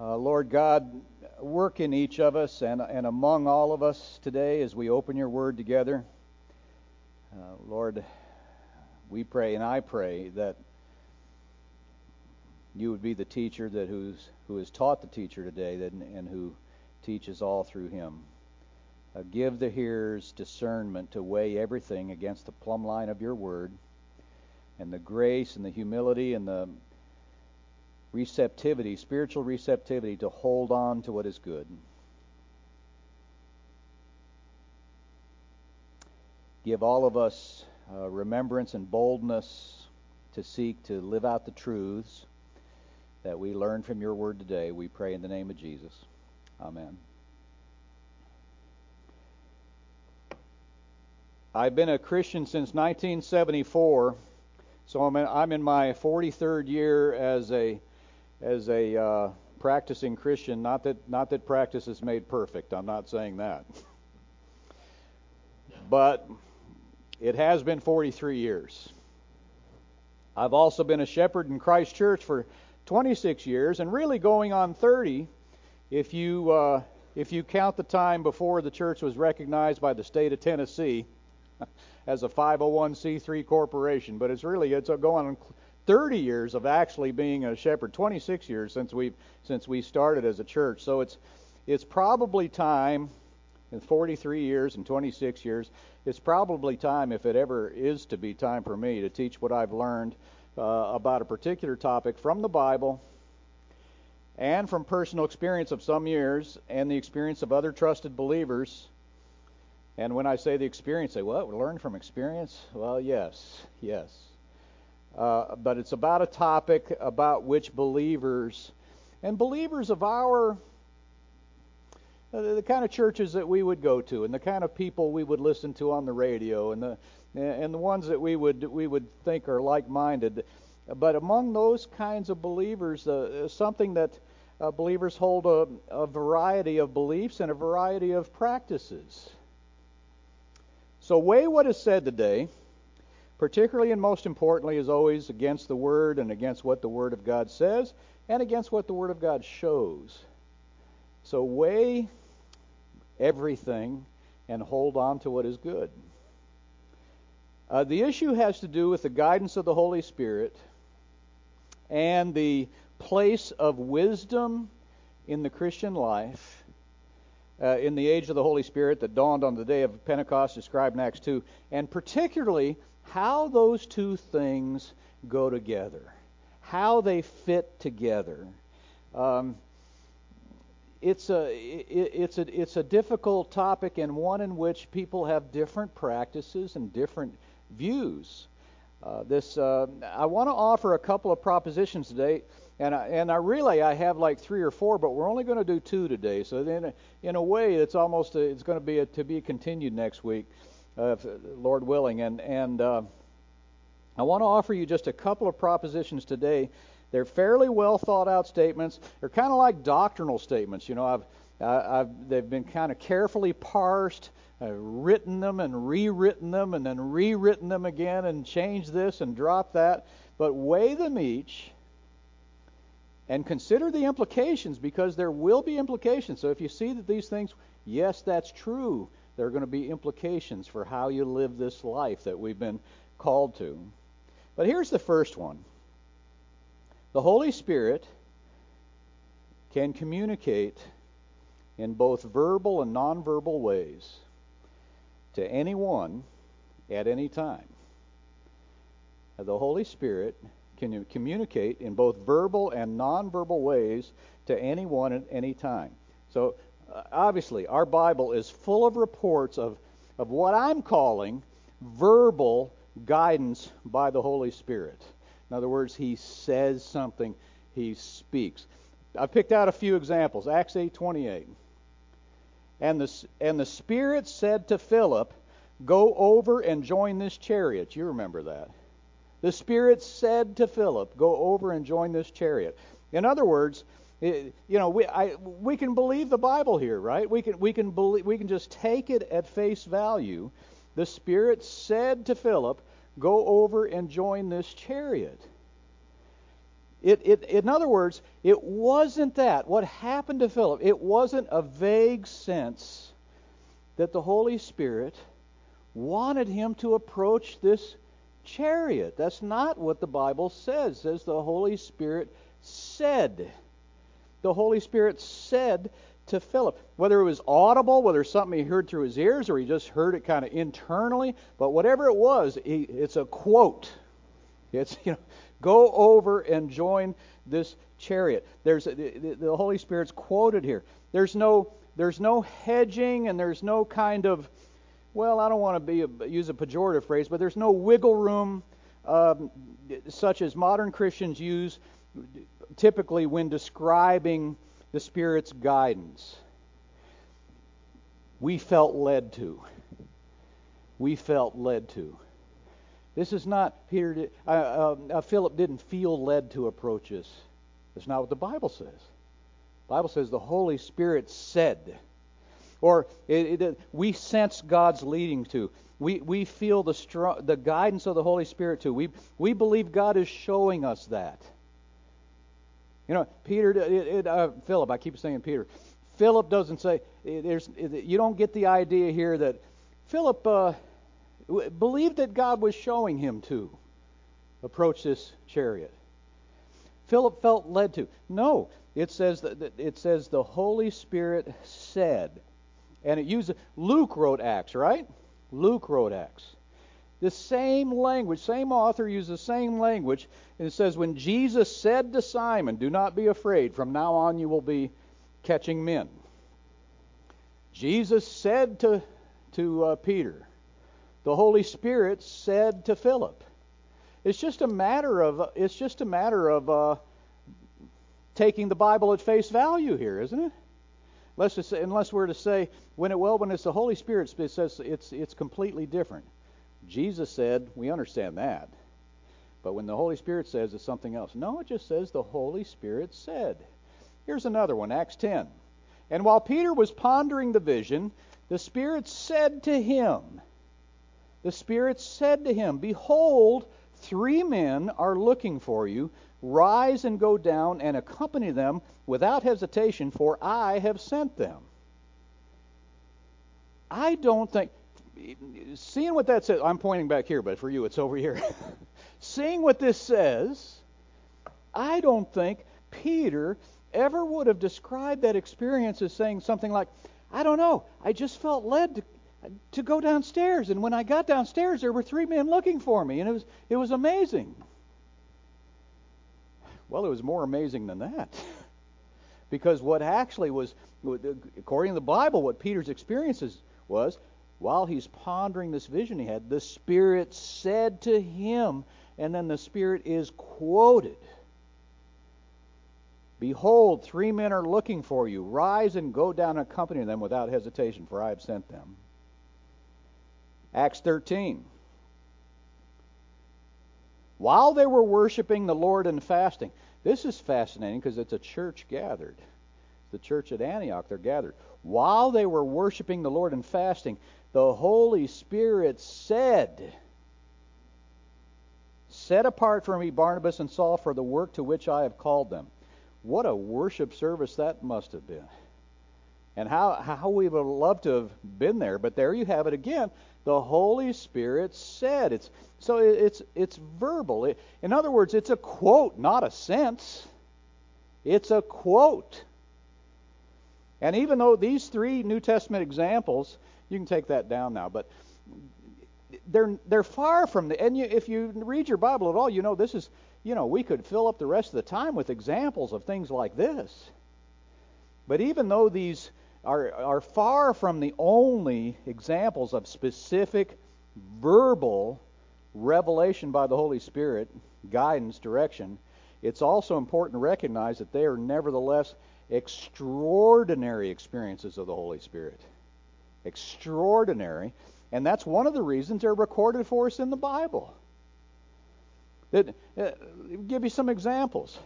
Uh, Lord God, work in each of us and, and among all of us today as we open your word together. Uh, Lord, we pray and I pray that you would be the teacher that who's who has taught the teacher today that, and who teaches all through him. Uh, give the hearers discernment to weigh everything against the plumb line of your word and the grace and the humility and the receptivity, spiritual receptivity to hold on to what is good. Give all of us uh, remembrance and boldness to seek to live out the truths that we learn from your word today. We pray in the name of Jesus. Amen. I've been a Christian since 1974, so I'm in, I'm in my 43rd year as a as a uh, practicing Christian. Not that not that practice is made perfect. I'm not saying that, but it has been 43 years. I've also been a shepherd in Christ Church for 26 years, and really going on 30 if you uh, if you count the time before the church was recognized by the state of Tennessee as a 501c3 corporation. But it's really it's going on 30 years of actually being a shepherd, 26 years since we since we started as a church. So it's it's probably time in 43 years and 26 years. It's probably time, if it ever is to be time for me, to teach what I've learned uh, about a particular topic from the Bible and from personal experience of some years and the experience of other trusted believers. And when I say the experience, say, what? Learn from experience? Well, yes, yes. Uh, but it's about a topic about which believers and believers of our uh, the kind of churches that we would go to and the kind of people we would listen to on the radio and the and the ones that we would we would think are like-minded. But among those kinds of believers uh, something that uh, believers hold a, a variety of beliefs and a variety of practices. So weigh what is said today particularly and most importantly, is always against the Word and against what the Word of God says and against what the Word of God shows. So weigh everything and hold on to what is good. Uh, the issue has to do with the guidance of the Holy Spirit and the place of wisdom in the Christian life uh, in the age of the Holy Spirit that dawned on the day of Pentecost, described in Acts 2, and particularly how those two things go together, how they fit together. Um, it's a it, it's a it's a difficult topic and one in which people have different practices and different views. Uh, this uh, I want to offer a couple of propositions today, and I, and I really I have like three or four, but we're only going to do two today. So then, in a way, it's almost a, it's going to be a, to be continued next week uh, Lord willing. And and uh, I want to offer you just a couple of propositions today. They're fairly well thought out statements. They're kind of like doctrinal statements. You know, I've, I've they've been kind of carefully parsed. Uh, written them and rewritten them and then rewritten them again and changed this and dropped that. But weigh them each and consider the implications because there will be implications. So if you see that these things, yes, that's true, there are going to be implications for how you live this life that we've been called to. But here's the first one the Holy Spirit can communicate in both verbal and nonverbal ways to anyone at any time. The Holy Spirit can communicate in both verbal and nonverbal ways to anyone at any time. So Uh, obviously, our Bible is full of reports of, of what I'm calling verbal guidance by the Holy Spirit. In other words, he says something, he speaks. I picked out a few examples. Acts 8:28. And the and the Spirit said to Philip, "Go over and join this chariot." You remember that. The Spirit said to Philip, "Go over and join this chariot." In other words, Eh, you know, we I, we can believe the Bible here, right? We can we can believe we can just take it at face value. The Spirit said to Philip, "Go over and join this chariot." It, it, in other words, it wasn't that. What happened to Philip, it wasn't a vague sense that the Holy Spirit wanted him to approach this chariot. That's not what the Bible says. It says the Holy Spirit said. The Holy Spirit said to Philip. Whether it was audible, whether something he heard through his ears, or he just heard it kind of internally, but whatever it was, it's a quote. It's you know, go over and join this chariot. There's the, the Holy Spirit's quoted here. There's no there's no hedging and there's no kind of well, I don't want to be a, use a pejorative phrase, but there's no wiggle room um, such as modern Christians use typically when describing the Spirit's guidance. We felt led to. We felt led to. This is not Peter. Uh, uh, uh, Philip didn't feel led to approach us. That's not what the Bible says. The Bible says the Holy Spirit said, or it, it, we sense God's leading to. We we feel the strong, the guidance of the Holy Spirit to. We we believe God is showing us that. You know, Peter, it, it, uh, Philip, I keep saying Peter. Philip doesn't say, there's, you don't get the idea here that Philip uh, believed that God was showing him to approach this chariot. Philip felt led to. No, it says that it says the Holy Spirit said, and it uses Luke wrote Acts, right? Luke wrote Acts. The same language, same author uses the same language. And it says, When Jesus said to Simon, Do not be afraid, from now on you will be catching men. Jesus said to, to uh, Peter, the Holy Spirit said to Philip. It's just a matter of it's just a matter of uh, taking the Bible at face value here, isn't it? Unless, unless we're to say when it well when it's the Holy Spirit, it says it's it's completely different. Jesus said, we understand that. But when the Holy Spirit says it's something else. No, it just says the Holy Spirit said. Here's another one, Acts 10. And while Peter was pondering the vision, the Spirit said to him, The Spirit said to him, Behold, three men are looking for you. Rise and go down and accompany them without hesitation, for I have sent them. I don't think seeing what that says, I'm pointing back here, but for you it's over here. seeing what this says, I don't think Peter ever would have described that experience as saying something like, I don't know, I just felt led to, to go downstairs, and when I got downstairs, there were three men looking for me, and it was it was amazing. Well, it was more amazing than that. because what actually was, according to the Bible, what Peter's experiences was while he's pondering this vision he had, the Spirit said to him, and then the Spirit is quoted Behold, three men are looking for you. Rise and go down and accompany them without hesitation, for I have sent them. Acts 13. While they were worshiping the Lord and fasting, this is fascinating because it's a church gathered. The church at Antioch, they're gathered. While they were worshiping the Lord and fasting, the Holy Spirit said, Set apart for me Barnabas and Saul for the work to which I have called them. What a worship service that must have been. And how, how we would love to have been there. But there you have it again. The Holy Spirit said. It's, so it's, it's verbal. It, in other words, it's a quote, not a sense. It's a quote. And even though these three New Testament examples you can take that down now, but they're they're far from the. And you, if you read your Bible at all, you know this is. You know, we could fill up the rest of the time with examples of things like this. But even though these are are far from the only examples of specific verbal revelation by the Holy Spirit, guidance, direction, it's also important to recognize that they are nevertheless extraordinary experiences of the Holy Spirit extraordinary, and that's one of the reasons they're recorded for us in the Bible. That, uh, give you some examples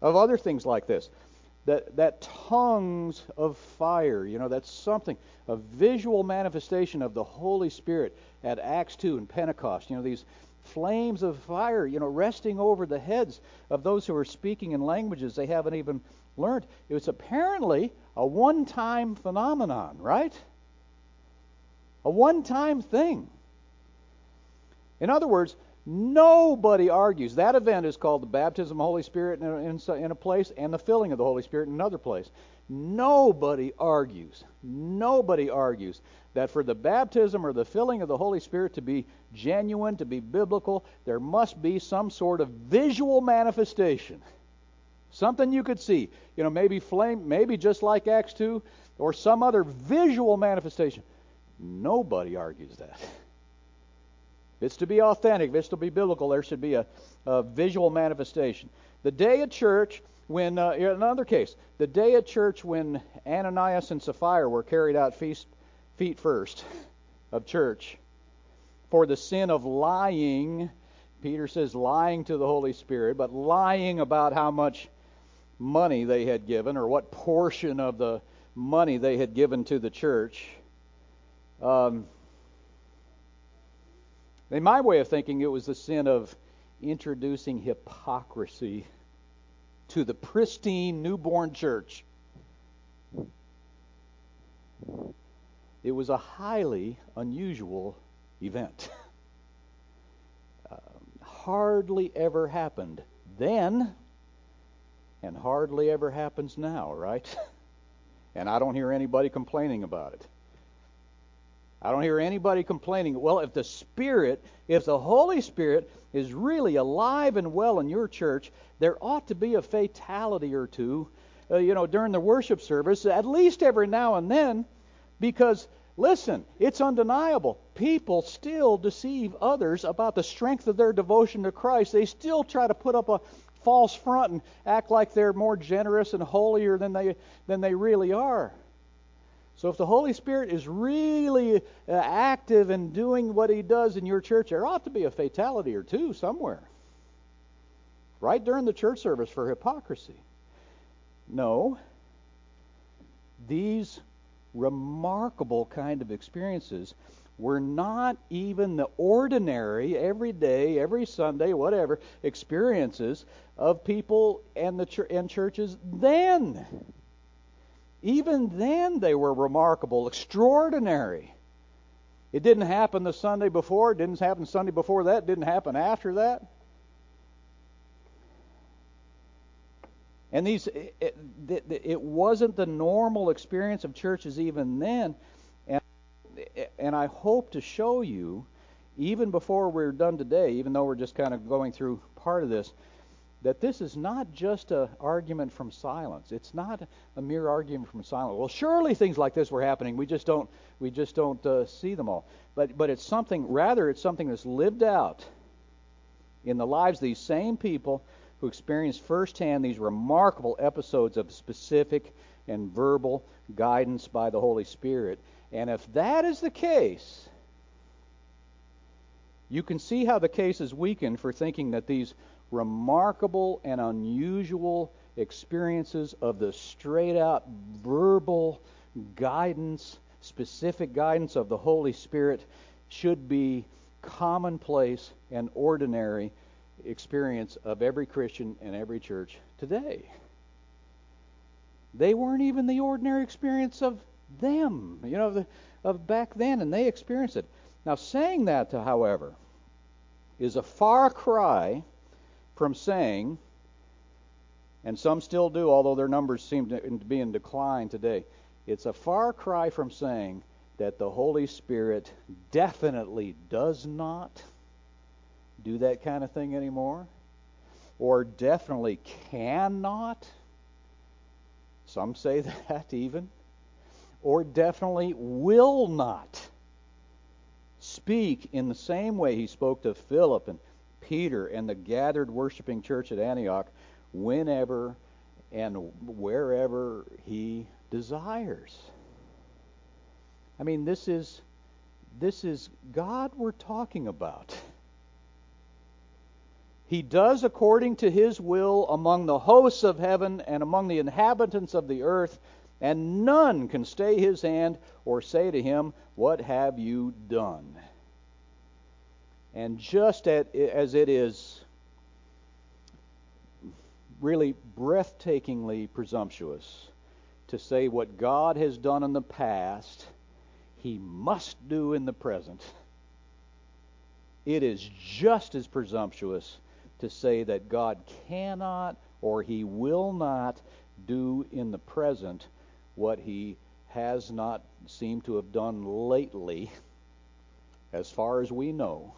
of other things like this. That, that tongues of fire, you know, that's something, a visual manifestation of the Holy Spirit at Acts 2 and Pentecost. You know, these, flames of fire, you know, resting over the heads of those who are speaking in languages they haven't even learned. It was apparently a one time phenomenon, right? A one time thing. In other words, nobody argues. That event is called the baptism of the Holy Spirit in a, in, in a place and the filling of the Holy Spirit in another place. Nobody argues. Nobody argues that for the baptism or the filling of the Holy Spirit to be genuine, to be biblical, there must be some sort of visual manifestation. Something you could see. You know, maybe flame, maybe just like Acts 2, or some other visual manifestation. Nobody argues that. If it's to be authentic, if it's to be biblical, there should be a, a visual manifestation. The day at church when, uh, in another case, the day at church when Ananias and Sapphira were carried out feast, feet first of church for the sin of lying, Peter says lying to the Holy Spirit, but lying about how much money they had given or what portion of the money they had given to the church. Um, in my way of thinking, it was the sin of introducing hypocrisy to the pristine newborn church. It was a highly unusual event. Uh, hardly ever happened then, and hardly ever happens now, right? and I don't hear anybody complaining about it. I don't hear anybody complaining. Well, if the Spirit, if the Holy Spirit is really alive and well in your church, there ought to be a fatality or two, uh, you know, during the worship service, at least every now and then, because listen, it's undeniable. People still deceive others about the strength of their devotion to Christ. They still try to put up a false front and act like they're more generous and holier than they than they really are. So if the Holy Spirit is really uh, active in doing what He does in your church, there ought to be a fatality or two somewhere. Right during the church service for hypocrisy. No. These remarkable kind of experiences were not even the ordinary, everyday, every Sunday, whatever, experiences of people and the ch- and churches then. Even then, they were remarkable, extraordinary. It didn't happen the Sunday before, it didn't happen Sunday before that, it didn't happen after that. And these, it, it, it, wasn't the normal experience of churches even then. And, I hope to show you, even before we're done today, even though we're just kind of going through part of this, that this is not just an argument from silence. It's not a mere argument from silence. Well, surely things like this were happening. We just don't we just don't uh, see them all. But but it's something rather it's something that's lived out in the lives of these same people who experienced firsthand these remarkable episodes of specific and verbal guidance by the Holy Spirit. And if that is the case, you can see how the case is weakened for thinking that these remarkable and unusual experiences of the straight out verbal guidance, specific guidance of the Holy Spirit should be commonplace and ordinary experience of every Christian and every church today. They weren't even the ordinary experience of them, you know, of, of back then, and they experienced it. Now, saying that, however, is a far cry from saying, and some still do, although their numbers seem to be in decline today, it's a far cry from saying that the Holy Spirit definitely does not do that kind of thing anymore, or definitely cannot. Some say that even, or definitely will not speak in the same way he spoke to Philip and Peter and the gathered worshiping church at Antioch whenever and wherever he desires. I mean, this is this is God we're talking about. He does according to his will among the hosts of heaven and among the inhabitants of the earth, and none can stay his hand or say to him, What have you done? And just as it is really breathtakingly presumptuous to say what God has done in the past, He must do in the present. It is just as presumptuous to say that God cannot or He will not do in the present what He has not seemed to have done lately, as far as we know.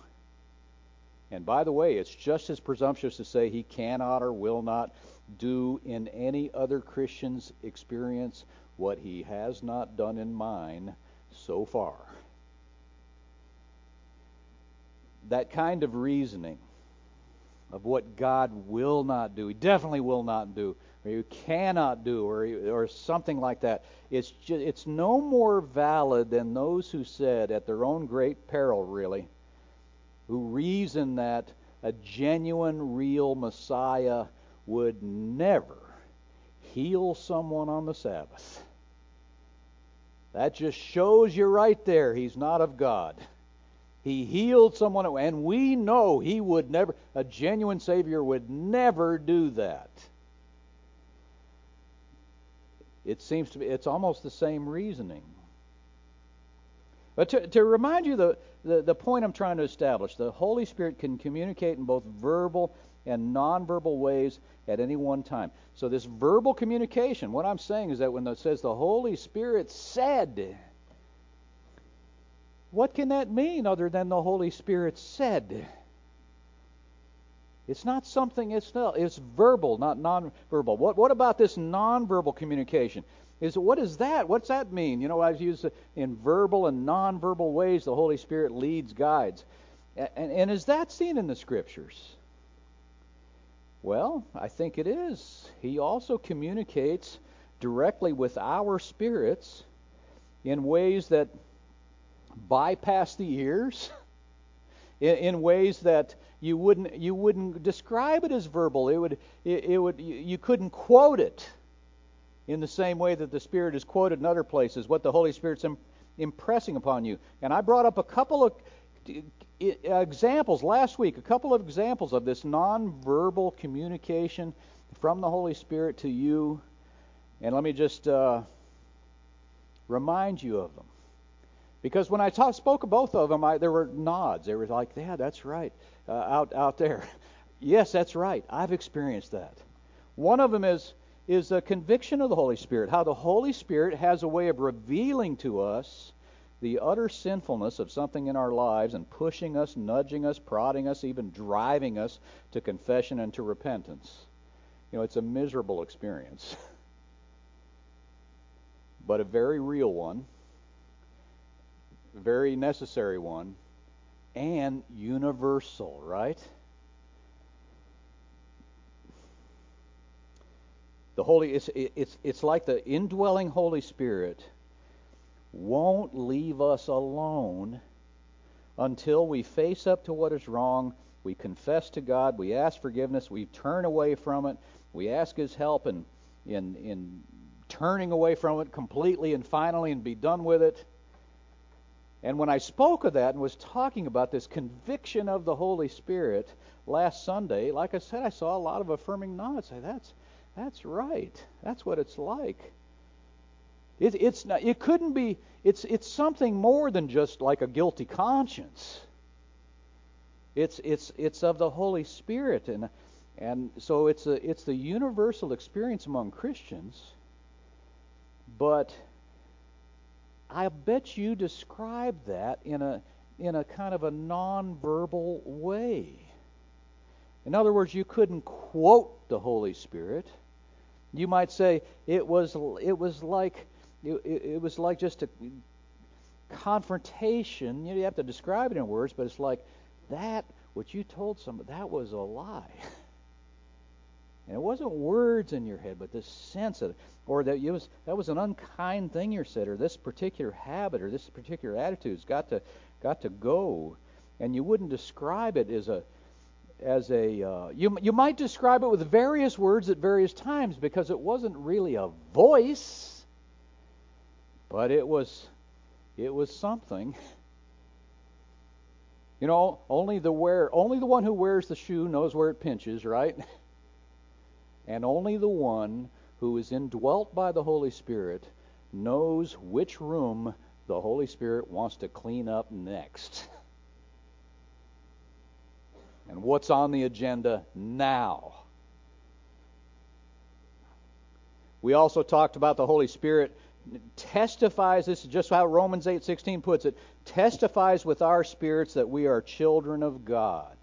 And by the way, it's just as presumptuous to say he cannot or will not do in any other Christian's experience what he has not done in mine so far. That kind of reasoning of what God will not do, he definitely will not do, or you cannot do, or, or something like that, it's, just, it's no more valid than those who said, at their own great peril, really, who reason that a genuine, real Messiah would never heal someone on the Sabbath. That just shows you right there he's not of God. He healed someone, and we know he would never, a genuine Savior would never do that. It seems to be, it's almost the same reasoning. But to, to remind you the, the, the point I'm trying to establish, the Holy Spirit can communicate in both verbal and nonverbal ways at any one time. So, this verbal communication, what I'm saying is that when it says the Holy Spirit said, what can that mean other than the Holy Spirit said? It's not something, it's, it's verbal, not nonverbal. What, what about this nonverbal communication? Is what is that? What's that mean? You know, I've used in verbal and nonverbal ways the Holy Spirit leads, guides. And, and is that seen in the Scriptures? Well, I think it is. He also communicates directly with our spirits in ways that bypass the ears, in, in ways that you wouldn't you wouldn't describe it as verbal. It would it, it would you couldn't quote it in the same way that the Spirit is quoted in other places. What the Holy Spirit's impressing upon you. And I brought up a couple of examples last week, a couple of examples of this nonverbal communication from the Holy Spirit to you. And let me just uh, remind you of them. Because when I talk, spoke of both of them, I, there were nods. They were like, "Yeah, that's right," uh, out out there. yes, that's right. I've experienced that. One of them is is a conviction of the Holy Spirit. How the Holy Spirit has a way of revealing to us the utter sinfulness of something in our lives and pushing us, nudging us, prodding us, even driving us to confession and to repentance. You know, it's a miserable experience, but a very real one very necessary one, and universal, right? The Holy it's it's it's like the indwelling Holy Spirit won't leave us alone until we face up to what is wrong, we confess to God, we ask forgiveness, we turn away from it, we ask his help in in in turning away from it completely and finally and be done with it. And when I spoke of that and was talking about this conviction of the Holy Spirit last Sunday, like I said, I saw a lot of affirming nods. Say, that's that's right. That's what it's like. It, it's not. It couldn't be. It's it's something more than just like a guilty conscience. It's it's it's of the Holy Spirit, and and so it's a it's the universal experience among Christians. But I bet you describe that in a in a kind of a nonverbal way. In other words, you couldn't quote the Holy Spirit. You might say it was it was like it, it was like just a confrontation. You have to describe it in words, but it's like that what you told somebody that was a lie. And it wasn't words in your head, but this sense of, or that it was that was an unkind thing you said, or this particular habit, or this particular attitude's got to got to go. And you wouldn't describe it as a as a uh, you you might describe it with various words at various times because it wasn't really a voice, but it was it was something. You know, only the wear, only the one who wears the shoe knows where it pinches, right? And only the one who is indwelt by the Holy Spirit knows which room the Holy Spirit wants to clean up next. And what's on the agenda now? We also talked about the Holy Spirit testifies this is just how Romans 8:16 puts it testifies with our spirits that we are children of God.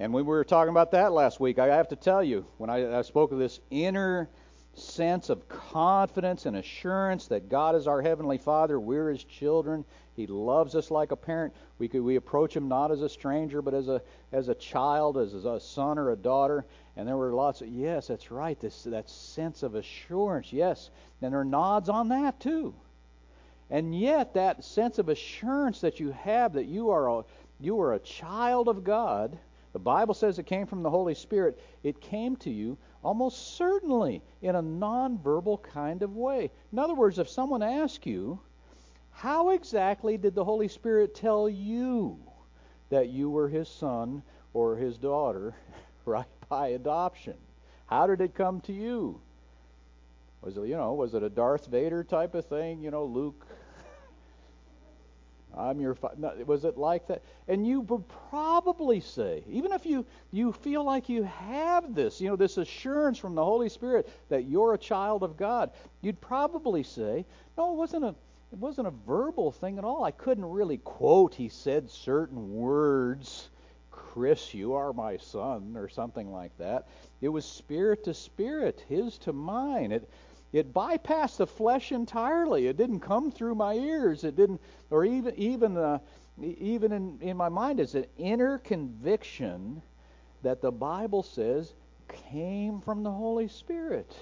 And we were talking about that last week. I have to tell you, when I, I spoke of this inner sense of confidence and assurance that God is our heavenly Father, we're His children. He loves us like a parent. We could, we approach Him not as a stranger, but as a as a child, as a son or a daughter. And there were lots of yes, that's right. This that sense of assurance, yes. And there are nods on that too. And yet, that sense of assurance that you have that you are a you are a child of God. The Bible says it came from the Holy Spirit. It came to you almost certainly in a nonverbal kind of way. In other words, if someone asks you, how exactly did the Holy Spirit tell you that you were his son or his daughter, right, by adoption? How did it come to you? Was it, you know, was it a Darth Vader type of thing? You know, Luke I'm your father. No, was it like that? And you would probably say, even if you you feel like you have this, you know, this assurance from the Holy Spirit that you're a child of God, you'd probably say, no, it wasn't a it wasn't a verbal thing at all. I couldn't really quote. He said certain words. Chris, you are my son, or something like that. It was spirit to spirit, his to mine. It it bypassed the flesh entirely. It didn't come through my ears. It didn't, or even even uh, even in, in my mind, is an inner conviction that the Bible says came from the Holy Spirit.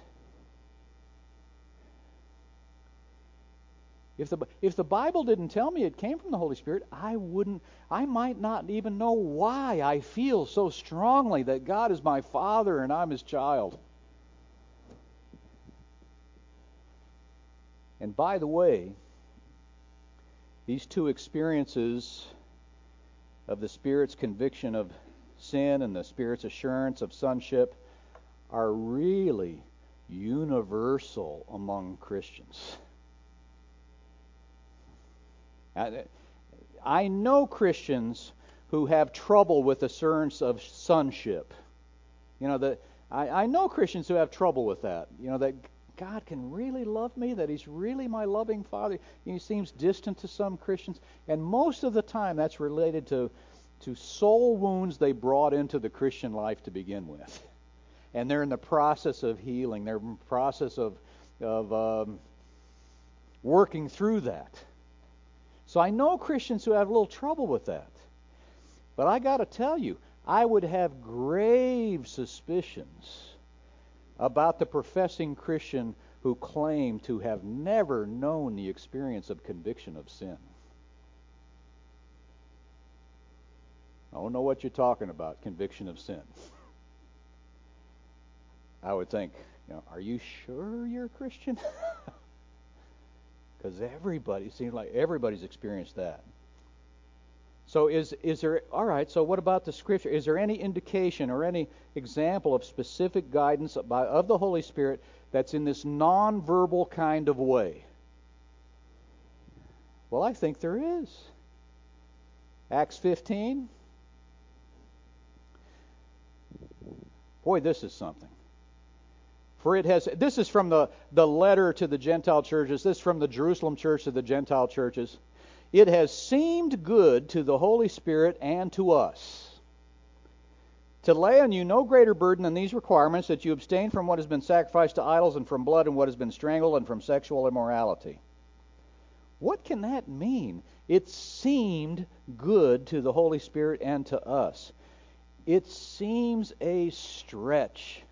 If the, if the Bible didn't tell me it came from the Holy Spirit, I wouldn't, I might not even know why I feel so strongly that God is my Father and I'm His child. And by the way, these two experiences of the Spirit's conviction of sin and the Spirit's assurance of sonship are really universal among Christians. I know Christians who have trouble with assurance of sonship. You know, that I, I know Christians who have trouble with that. You know, that God can really love me, that He's really my loving Father. He seems distant to some Christians, and most of the time that's related to, to soul wounds they brought into the Christian life to begin with. And they're in the process of healing, they're in the process of, of um, working through that. So I know Christians who have a little trouble with that. But I got to tell you, I would have grave suspicions about the professing Christian who claim to have never known the experience of conviction of sin. I don't know what you're talking about, conviction of sin. I would think, you know, are you sure you're a Christian? Because everybody seems like everybody's experienced that. So is is there all right? So what about the scripture? Is there any indication or any example of specific guidance by, of the Holy Spirit that's in this nonverbal kind of way? Well, I think there is. Acts 15. Boy, this is something. For it has this is from the, the letter to the Gentile churches, this is from the Jerusalem church to the Gentile churches. It has seemed good to the Holy Spirit and to us to lay on you no greater burden than these requirements that you abstain from what has been sacrificed to idols and from blood and what has been strangled and from sexual immorality. What can that mean? It seemed good to the Holy Spirit and to us. It seems a stretch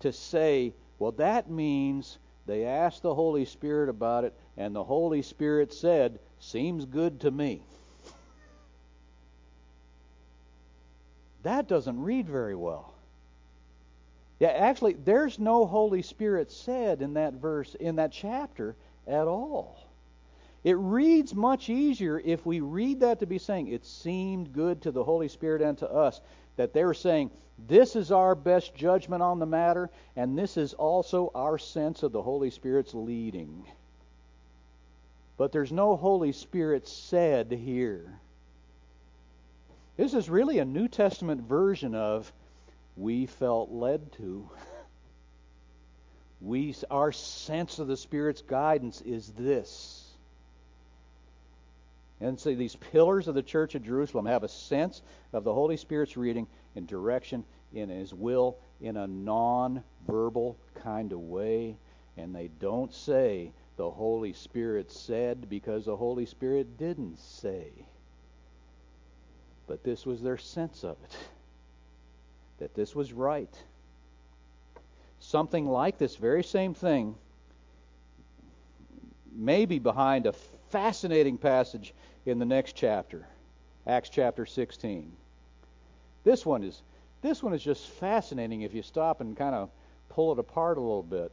to say, well, that means they asked the Holy Spirit about it, and the Holy Spirit said, Seems good to me. That doesn't read very well. Yeah, actually, there's no Holy Spirit said in that verse, in that chapter at all. It reads much easier if we read that to be saying, It seemed good to the Holy Spirit and to us. That they were saying, This is our best judgment on the matter, and this is also our sense of the Holy Spirit's leading. But there's no Holy Spirit said here. This is really a New Testament version of we felt led to. We, our sense of the Spirit's guidance is this. And so these pillars of the church of Jerusalem have a sense of the Holy Spirit's reading and direction in His will in a non verbal kind of way. And they don't say the Holy Spirit said because the Holy Spirit didn't say. But this was their sense of it that this was right. Something like this very same thing may be behind a fascinating passage in the next chapter, Acts chapter 16. This one is this one is just fascinating if you stop and kind of pull it apart a little bit.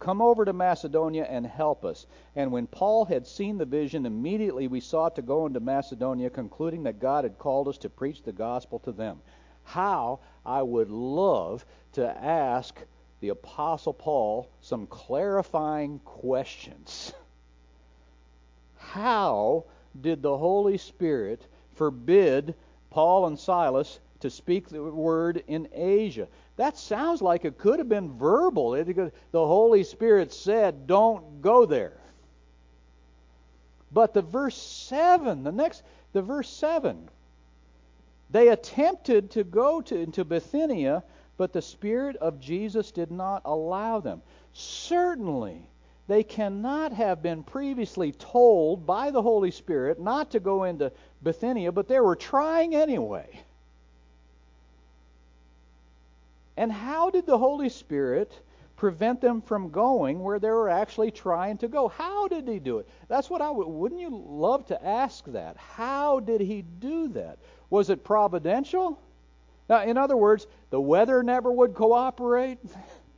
Come over to Macedonia and help us. And when Paul had seen the vision, immediately we sought to go into Macedonia, concluding that God had called us to preach the gospel to them. How I would love to ask the Apostle Paul some clarifying questions. How did the Holy Spirit forbid Paul and Silas to speak the word in Asia. That sounds like it could have been verbal. It, the Holy Spirit said, "Don't go there." But the verse 7, the next the verse 7, they attempted to go to into Bithynia, but the spirit of Jesus did not allow them. Certainly, they cannot have been previously told by the Holy Spirit not to go into Bithynia, but they were trying anyway. And how did the Holy Spirit prevent them from going where they were actually trying to go? How did he do it? That's what I would. Wouldn't you love to ask that? How did he do that? Was it providential? Now, in other words, the weather never would cooperate.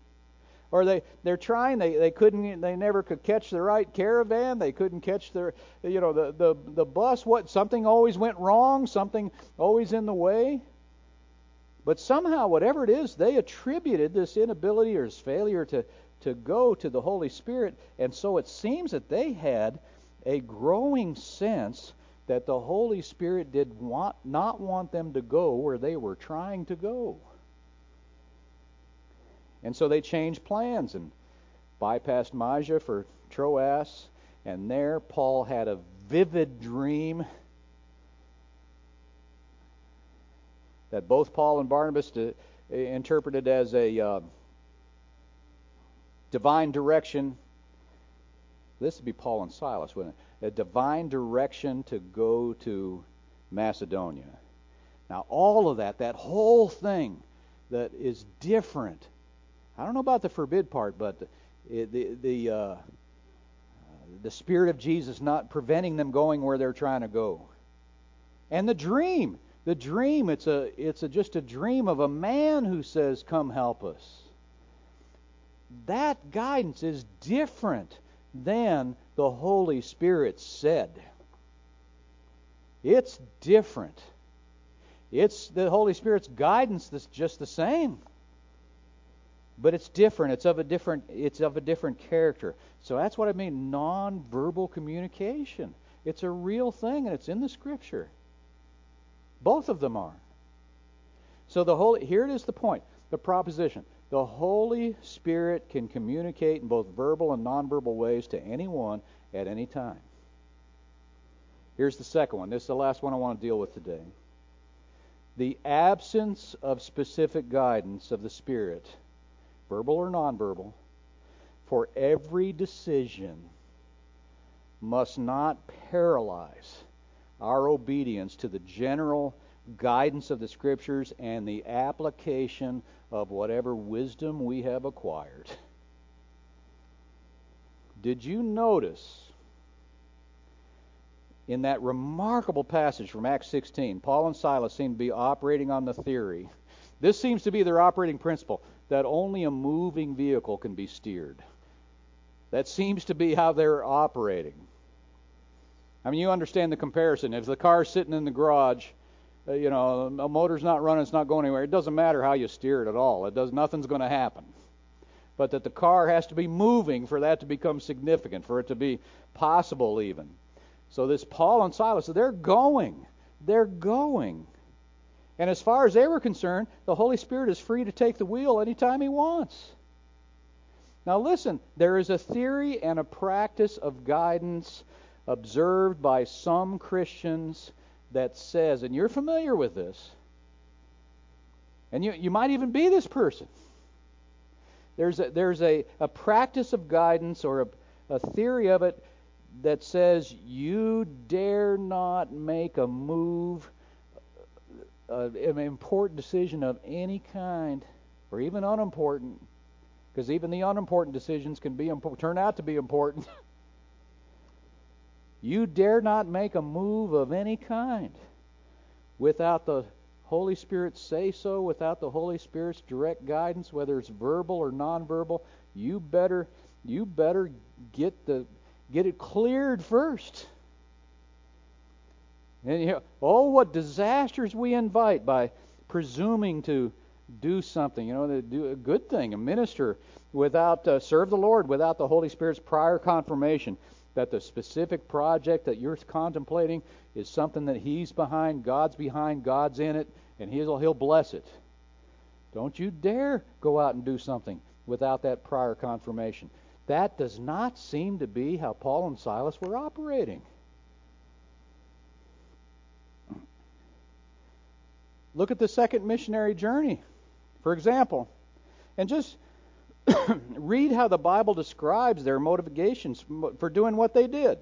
or they they're trying they they couldn't they never could catch the right caravan they couldn't catch their you know the the the bus what something always went wrong something always in the way but somehow whatever it is they attributed this inability or this failure to to go to the holy spirit and so it seems that they had a growing sense that the holy spirit did want, not want them to go where they were trying to go and so they changed plans and bypassed Mysia for Troas. And there, Paul had a vivid dream that both Paul and Barnabas to, interpreted as a uh, divine direction. This would be Paul and Silas, wouldn't it? A divine direction to go to Macedonia. Now, all of that, that whole thing that is different I don't know about the forbid part, but the the the, uh, the spirit of Jesus not preventing them going where they're trying to go, and the dream, the dream. It's a it's a, just a dream of a man who says, "Come help us." That guidance is different than the Holy Spirit said. It's different. It's the Holy Spirit's guidance that's just the same but it's different. It's of a different. It's of a different character. So that's what I mean. Non-verbal communication. It's a real thing, and it's in the Scripture. Both of them are. So the Holy. Here it is. The point. The proposition. The Holy Spirit can communicate in both verbal and nonverbal ways to anyone at any time. Here's the second one. This is the last one I want to deal with today. The absence of specific guidance of the Spirit verbal or nonverbal, for every decision must not paralyze our obedience to the general guidance of the Scriptures and the application of whatever wisdom we have acquired. Did you notice in that remarkable passage from Acts 16, Paul and Silas seem to be operating on the theory. This seems to be their operating principle that only a moving vehicle can be steered. That seems to be how they're operating. I mean, you understand the comparison. If the car's sitting in the garage, uh, you know, a motor's not running, it's not going anywhere. It doesn't matter how you steer it at all. It does nothing's going to happen. But that the car has to be moving for that to become significant, for it to be possible even. So this Paul and Silas, they're going. They're going. And as far as they were concerned, the Holy Spirit is free to take the wheel anytime he wants. Now listen, there is a theory and a practice of guidance observed by some Christians that says, and you're familiar with this, and you, you might even be this person. There's a, there's a, a practice of guidance or a, a theory of it that says you dare not make a move, uh, an important decision of any kind, or even unimportant, because even the unimportant decisions can be turn out to be important. you dare not make a move of any kind without the Holy Spirit say so, without the Holy Spirit's direct guidance, whether it's verbal or nonverbal. You better you better get the Get it cleared first. And you know, oh, what disasters we invite by presuming to do something, you know, to do a good thing, a minister without uh, serve the Lord without the Holy Spirit's prior confirmation that the specific project that you're contemplating is something that He's behind, God's behind, God's in it, and He'll He'll bless it. Don't you dare go out and do something without that prior confirmation. That does not seem to be how Paul and Silas were operating. Look at the second missionary journey, for example, and just read how the Bible describes their motivations for doing what they did.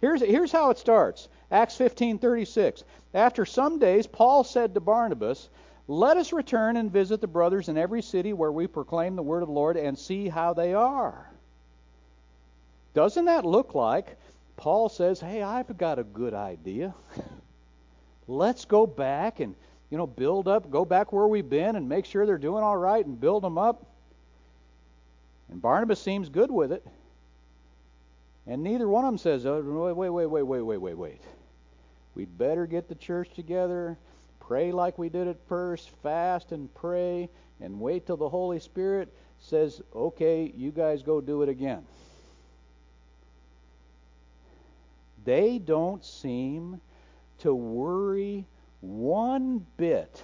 Here's, here's how it starts Acts 15:36. After some days, Paul said to Barnabas, Let us return and visit the brothers in every city where we proclaim the word of the Lord and see how they are. Doesn't that look like Paul says, "Hey, I've got a good idea. Let's go back and you know build up, go back where we've been, and make sure they're doing all right, and build them up." And Barnabas seems good with it. And neither one of them says, oh, wait, wait, wait, wait, wait, wait, wait. We'd better get the church together, pray like we did at first, fast and pray, and wait till the Holy Spirit says, okay, you guys go do it again. they don't seem to worry one bit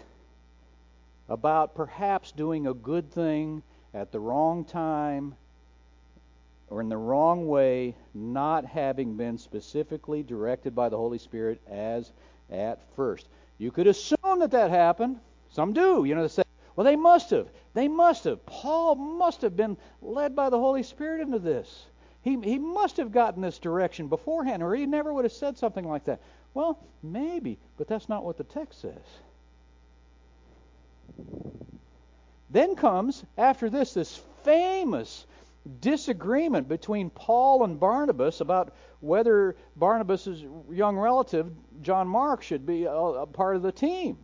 about perhaps doing a good thing at the wrong time or in the wrong way, not having been specifically directed by the Holy Spirit as at first. You could assume that that happened. Some do. You know, they say, well, they must have. They must have. Paul must have been led by the Holy Spirit into this. He, he must have gotten this direction beforehand, or he never would have said something like that. Well, maybe, but that's not what the text says. Then comes, after this, this famous disagreement between Paul and Barnabas about whether Barnabas' young relative, John Mark, should be a, a part of the team.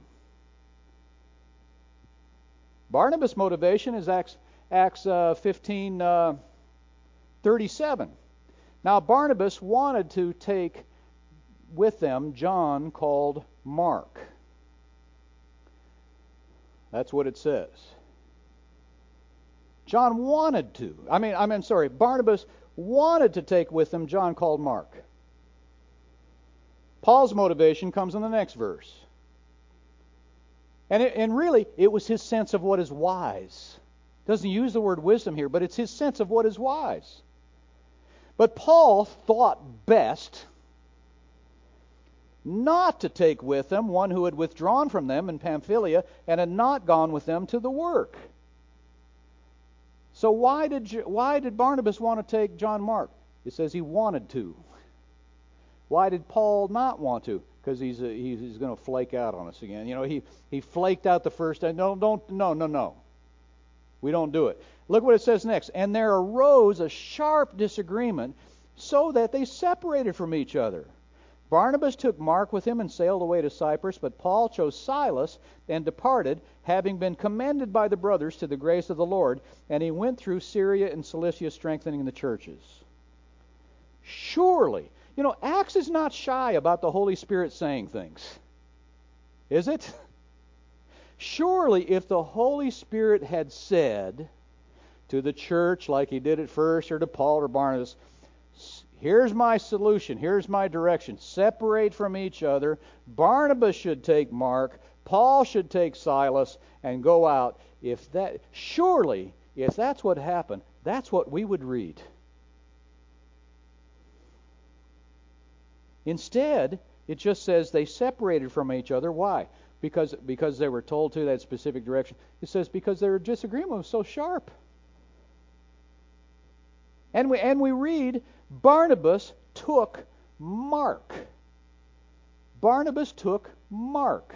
Barnabas' motivation is Acts, Acts uh, 15. Uh, 37. Now, Barnabas wanted to take with them John called Mark. That's what it says. John wanted to. I mean, I mean, sorry, Barnabas wanted to take with them John called Mark. Paul's motivation comes in the next verse. And, it, and really, it was his sense of what is wise. Doesn't use the word wisdom here, but it's his sense of what is wise. But Paul thought best not to take with them one who had withdrawn from them in Pamphylia and had not gone with them to the work. So why did why did Barnabas want to take John Mark? It says he wanted to. Why did Paul not want to? because he's, uh, he's he's going to flake out on us again. You know, he he flaked out the first time. No, don't no no no. We don't do it. Look what it says next. And there arose a sharp disagreement, so that they separated from each other. Barnabas took Mark with him and sailed away to Cyprus, but Paul chose Silas and departed, having been commended by the brothers to the grace of the Lord, and he went through Syria and Cilicia strengthening the churches. Surely, you know, Acts is not shy about the Holy Spirit saying things. Is it? Surely, if the Holy Spirit had said to the church, like he did at first, or to Paul or Barnabas, Here's my solution. Here's my direction. Separate from each other. Barnabas should take Mark. Paul should take Silas and go out. If that surely, if that's what happened, that's what we would read. Instead, it just says they separated from each other. Why? Because because they were told to that specific direction. It says because their disagreement was so sharp. And we and we read Barnabas took Mark. Barnabas took Mark.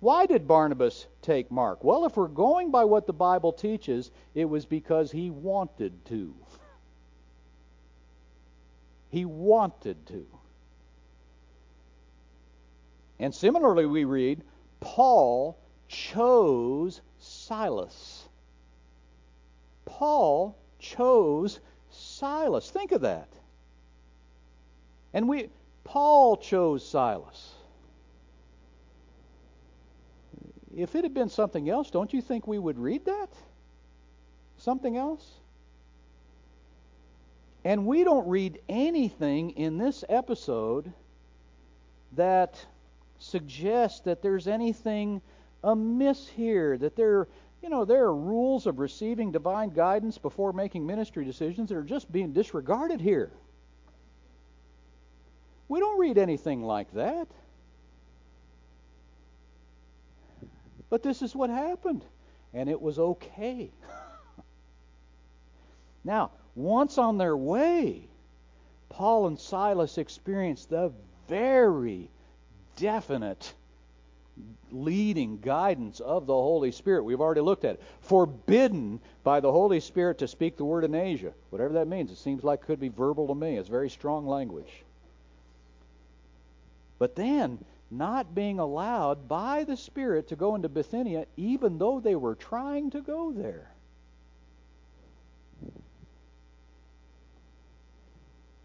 Why did Barnabas take Mark? Well, if we're going by what the Bible teaches, it was because he wanted to. He wanted to. And similarly, we read, Paul chose Silas. Paul chose Silas. Think of that. And we Paul chose Silas. If it had been something else, don't you think we would read that? Something else? And we don't read anything in this episode that suggests that there's anything amiss here, that there you know, there are rules of receiving divine guidance before making ministry decisions that are just being disregarded here. We don't read anything like that. But this is what happened, and it was okay. now, once on their way, Paul and Silas experienced the very definite leading guidance of the Holy Spirit. We've already looked at it. Forbidden by the Holy Spirit to speak the word in Asia. Whatever that means, it seems like it could be verbal to me. It's very strong language. But then, not being allowed by the Spirit to go into Bithynia, even though they were trying to go there.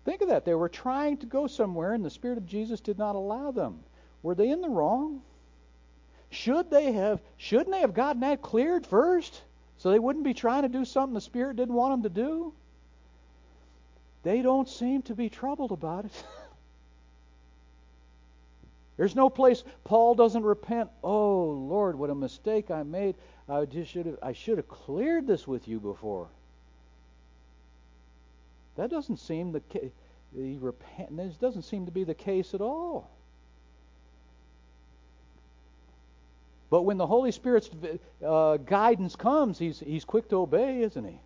Think of that. They were trying to go somewhere, and the Spirit of Jesus did not allow them. Were they in the wrong? Should they have shouldn't they have gotten that cleared first? So they wouldn't be trying to do something the Spirit didn't want them to do? They don't seem to be troubled about it. There's no place Paul doesn't repent. Oh Lord, what a mistake I made. I just should have I should have cleared this with you before. That doesn't seem the case. The repent this doesn't seem to be the case at all. But when the Holy Spirit's uh, guidance comes, he's, he's quick to obey, isn't he?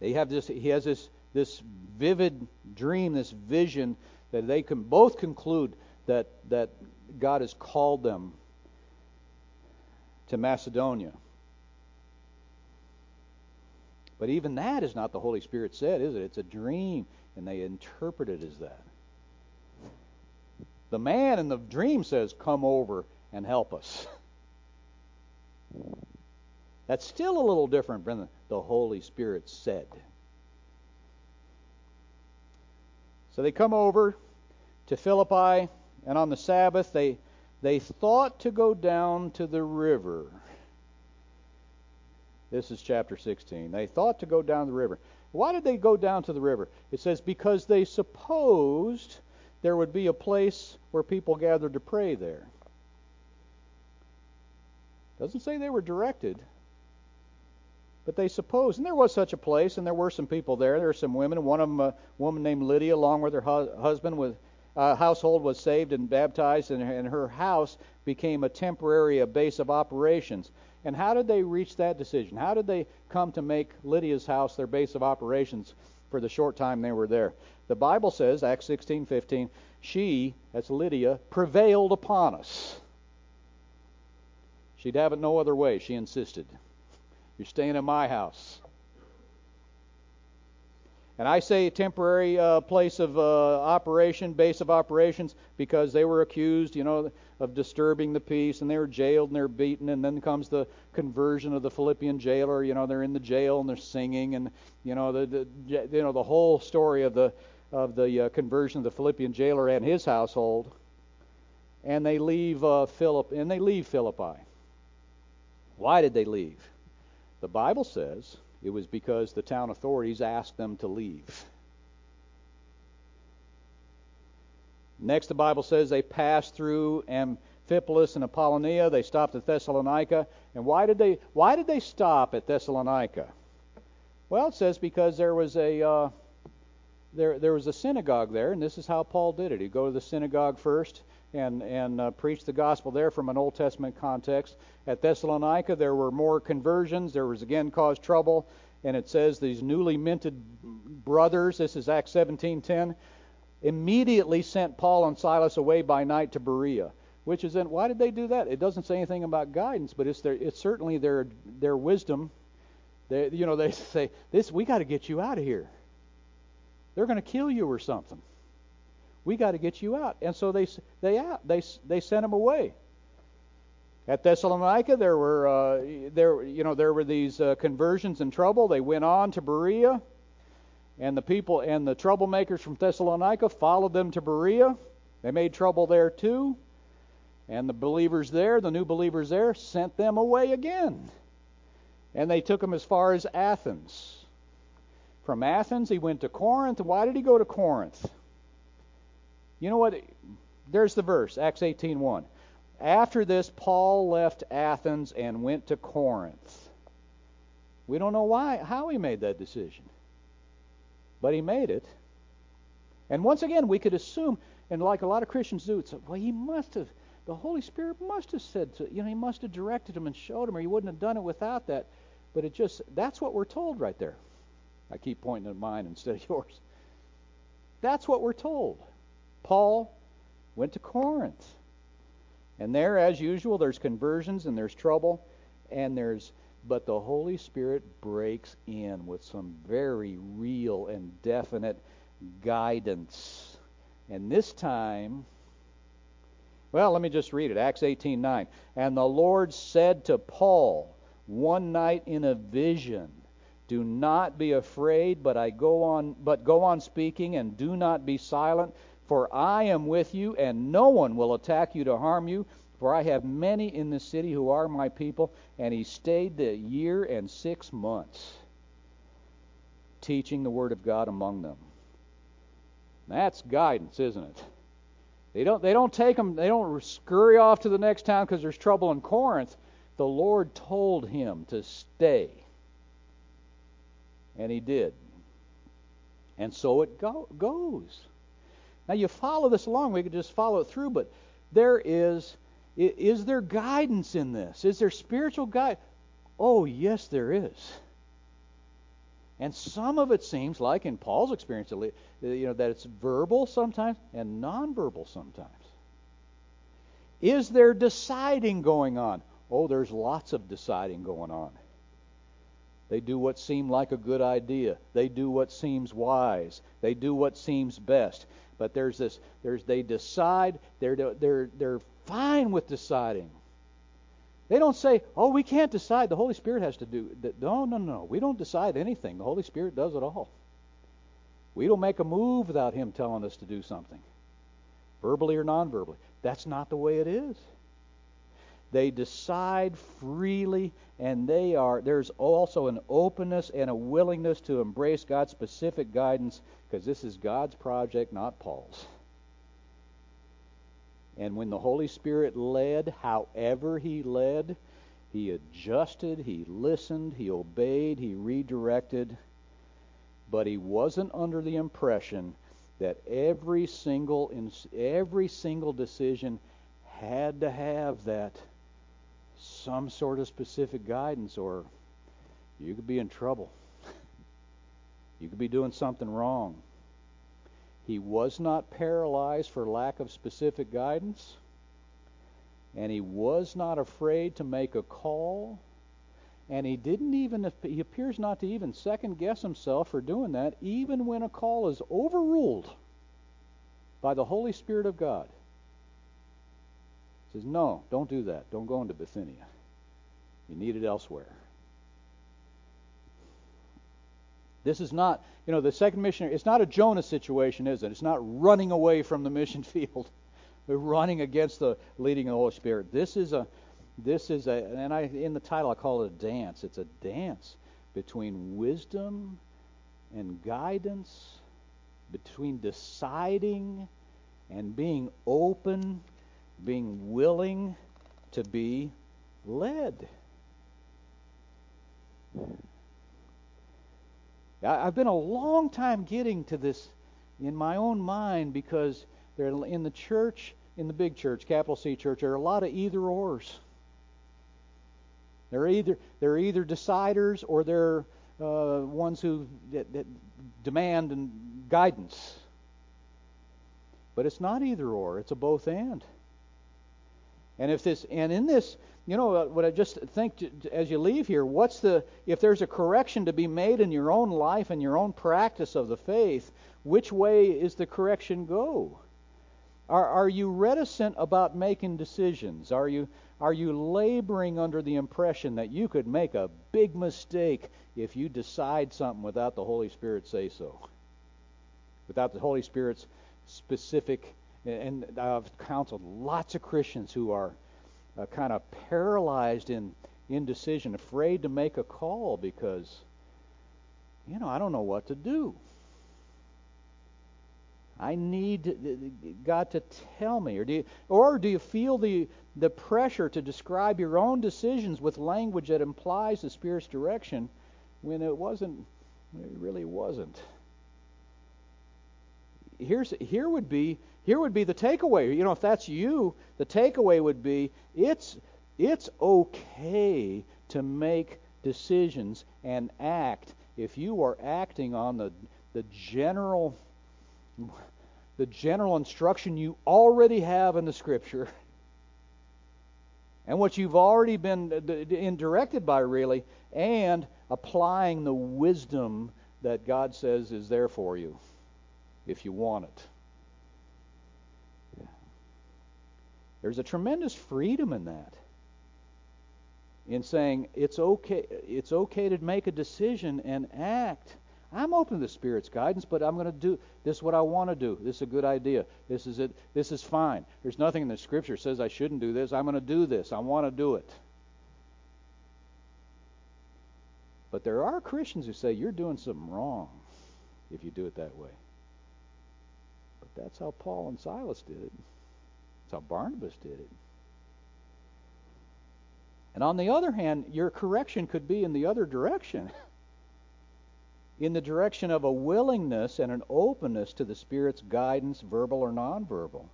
They have this, he has this, this vivid dream, this vision that they can both conclude that, that God has called them to Macedonia. But even that is not the Holy Spirit said, is it? It's a dream, and they interpret it as that. The man in the dream says, Come over and help us. That's still a little different than the Holy Spirit said. So they come over to Philippi, and on the Sabbath they they thought to go down to the river. This is chapter 16. They thought to go down the river. Why did they go down to the river? It says because they supposed there would be a place where people gathered to pray there. Doesn't say they were directed, but they supposed, and there was such a place, and there were some people there. There were some women. One of them, a woman named Lydia, along with her hu- husband, with uh, household was saved and baptized, and, and her house became a temporary a base of operations. And how did they reach that decision? How did they come to make Lydia's house their base of operations? for the short time they were there. The Bible says, Acts 16:15, she, that's Lydia, prevailed upon us. She'd have it no other way. She insisted. You're staying in my house. And I say temporary uh, place of uh, operation, base of operations, because they were accused, you know, of disturbing the peace, and they were jailed and they're beaten, and then comes the conversion of the Philippian jailer. You know, they're in the jail and they're singing, and you know the, the you know the whole story of the of the uh, conversion of the Philippian jailer and his household. And they leave uh, Philip, and they leave Philippi. Why did they leave? The Bible says it was because the town authorities asked them to leave. Next, the Bible says they passed through Amphipolis and Apollonia. They stopped at Thessalonica. And why did they why did they stop at Thessalonica? Well, it says because there was a uh, there there was a synagogue there, and this is how Paul did it. He'd go to the synagogue first and and uh, preach the gospel there from an Old Testament context. At Thessalonica, there were more conversions. There was again caused trouble, and it says these newly minted brothers. This is Acts 17:10. Immediately sent Paul and Silas away by night to Berea, which is in. Why did they do that? It doesn't say anything about guidance, but it's their. It's certainly their their wisdom. They, you know, they say this. We got to get you out of here. They're going to kill you or something. We got to get you out. And so they they out they they sent him away. At Thessalonica, there were uh, there you know there were these uh, conversions and trouble. They went on to Berea, and the people and the troublemakers from Thessalonica followed them to Berea. They made trouble there too, and the believers there, the new believers there, sent them away again, and they took them as far as Athens. From Athens, he went to Corinth. Why did he go to Corinth? You know what? There's the verse, Acts 18:1. After this, Paul left Athens and went to Corinth. We don't know why, how he made that decision, but he made it. And once again, we could assume, and like a lot of Christians do, it's well, he must have, the Holy Spirit must have said to, you know, he must have directed him and showed him, or he wouldn't have done it without that. But it just, that's what we're told right there. I keep pointing at mine instead of yours. That's what we're told. Paul went to Corinth. And there, as usual, there's conversions and there's trouble, and there's but the Holy Spirit breaks in with some very real and definite guidance. And this time, well, let me just read it. Acts 18:9. And the Lord said to Paul one night in a vision, do not be afraid, but I go on but go on speaking and do not be silent, for I am with you and no one will attack you to harm you, for I have many in the city who are my people. And he stayed the year and 6 months teaching the word of God among them. That's guidance, isn't it? They don't they don't take them they don't scurry off to the next town because there's trouble in Corinth. The Lord told him to stay and he did. And so it go- goes. Now you follow this along. We could just follow it through, but there is is there guidance in this? Is there spiritual guide? Oh, yes, there is. And some of it seems like, in Paul's experience, uh, you know, that it's verbal sometimes and nonverbal sometimes. Is there deciding going on? Oh, there's lots of deciding going on. They do what seems like a good idea. They do what seems wise. They do what seems best. But there's this there's they decide they're they're they're fine with deciding. They don't say, "Oh, we can't decide. The Holy Spirit has to do." No, no, no. We don't decide anything. The Holy Spirit does it all. We don't make a move without Him telling us to do something, verbally or non-verbally. That's not the way it is. They decide freely, and they are. There's also an openness and a willingness to embrace God's specific guidance, because this is God's project, not Paul's. And when the Holy Spirit led, however He led, He adjusted, He listened, He obeyed, He redirected. But He wasn't under the impression that every single every single decision had to have that some sort of specific guidance, or you could be in trouble. You could be doing something wrong. He was not paralyzed for lack of specific guidance, and he was not afraid to make a call, and he didn't even he appears not to even second guess himself for doing that even when a call is overruled by the Holy Spirit of God. Says, "No, don't do that. Don't go into Bithynia. You need it elsewhere." This is not, you know, the second missionary, it's not a Jonah situation, is it? It's not running away from the mission field. Running against the leading of the Holy Spirit. This is a this is a and I in the title I call it a dance. It's a dance between wisdom and guidance, between deciding and being open, being willing to be led. I've been a long time getting to this in my own mind because there in the church, in the big church, capital C church, there are a lot of either ors. They're either they're either deciders or they're uh, ones who that, that demand and guidance. But it's not either or; it's a both and. And if this and in this you know uh, what I just think as you leave here, what's the if there's a correction to be made in your own life and your own practice of the faith, which way is the correction go? Are are you reticent about making decisions? Are you are you laboring under the impression that you could make a big mistake if you decide something without the Holy Spirit say so? Without the Holy Spirit's specific and I've counseled lots of Christians who are uh, kind of paralyzed in indecision, afraid to make a call because, you know, I don't know what to do. I need God to tell me, or do you, or do you feel the the pressure to describe your own decisions with language that implies the Spirit's direction when it wasn't, it really wasn't? Here's here would be here would be the takeaway. You know, if that's you, the takeaway would be it's it's okay to make decisions and act if you are acting on the the general the general instruction you already have in the scripture and what you've already been uh, directed by really and applying the wisdom that God says is there for you if you want it. There's a tremendous freedom in that. In saying it's okay it's okay to make a decision and act. I'm open to the Spirit's guidance, but I'm going to do this is what I want to do. This is a good idea. This is it. This is fine. There's nothing in the Scripture says I shouldn't do this. I'm going to do this. I want to do it. But there are Christians who say you're doing something wrong if you do it that way. But that's how Paul and Silas did it. That's how Barnabas did it. And on the other hand, your correction could be in the other direction. in the direction of a willingness and an openness to the Spirit's guidance, verbal or nonverbal.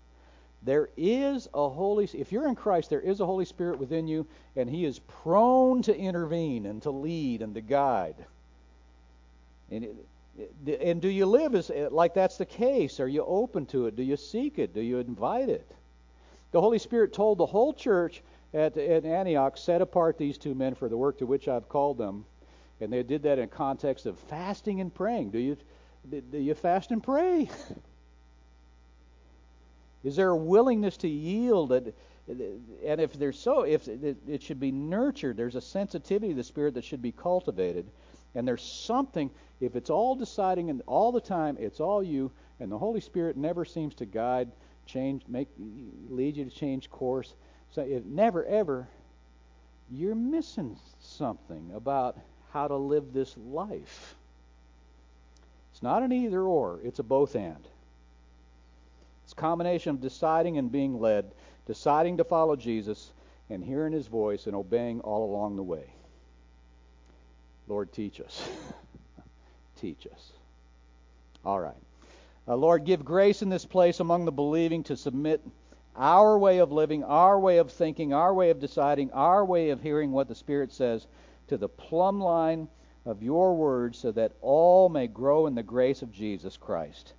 There is a Holy if you're in Christ, there is a Holy Spirit within you, and He is prone to intervene and to lead and to guide. And, and do you live as like that's the case? Are you open to it? Do you seek it? Do you invite it? The Holy Spirit told the whole church at, at Antioch, set apart these two men for the work to which I've called them. And they did that in context of fasting and praying. Do you, do you fast and pray? Is there a willingness to yield? And if there's so, if it should be nurtured, there's a sensitivity to the Spirit that should be cultivated. And there's something, if it's all deciding and all the time, it's all you, and the Holy Spirit never seems to guide change, make, lead you to change course. So if never ever, you're missing something about how to live this life. It's not an either or, it's a both and. It's a combination of deciding and being led, deciding to follow Jesus, and hearing his voice and obeying all along the way. Lord, teach us. teach us. All right. Uh, Lord, give grace in this place among the believing to submit our way of living, our way of thinking, our way of deciding, our way of hearing what the Spirit says to the plumb line of your word so that all may grow in the grace of Jesus Christ.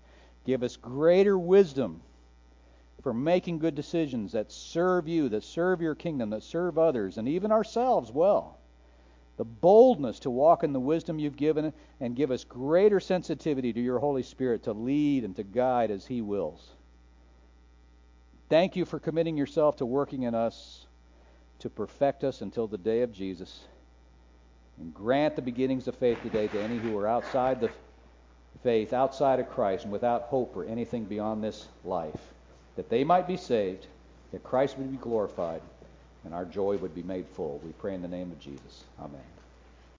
Give us greater wisdom for making good decisions that serve you, that serve your kingdom, that serve others, and even ourselves well. The boldness to walk in the wisdom you've given, and give us greater sensitivity to your Holy Spirit to lead and to guide as He wills. Thank you for committing yourself to working in us to perfect us until the day of Jesus. And grant the beginnings of faith today to any who are outside the faith, outside of Christ, and without hope for anything beyond this life, that they might be saved, that Christ would be glorified, and our joy would be made full. We pray in the name of Jesus. Amen.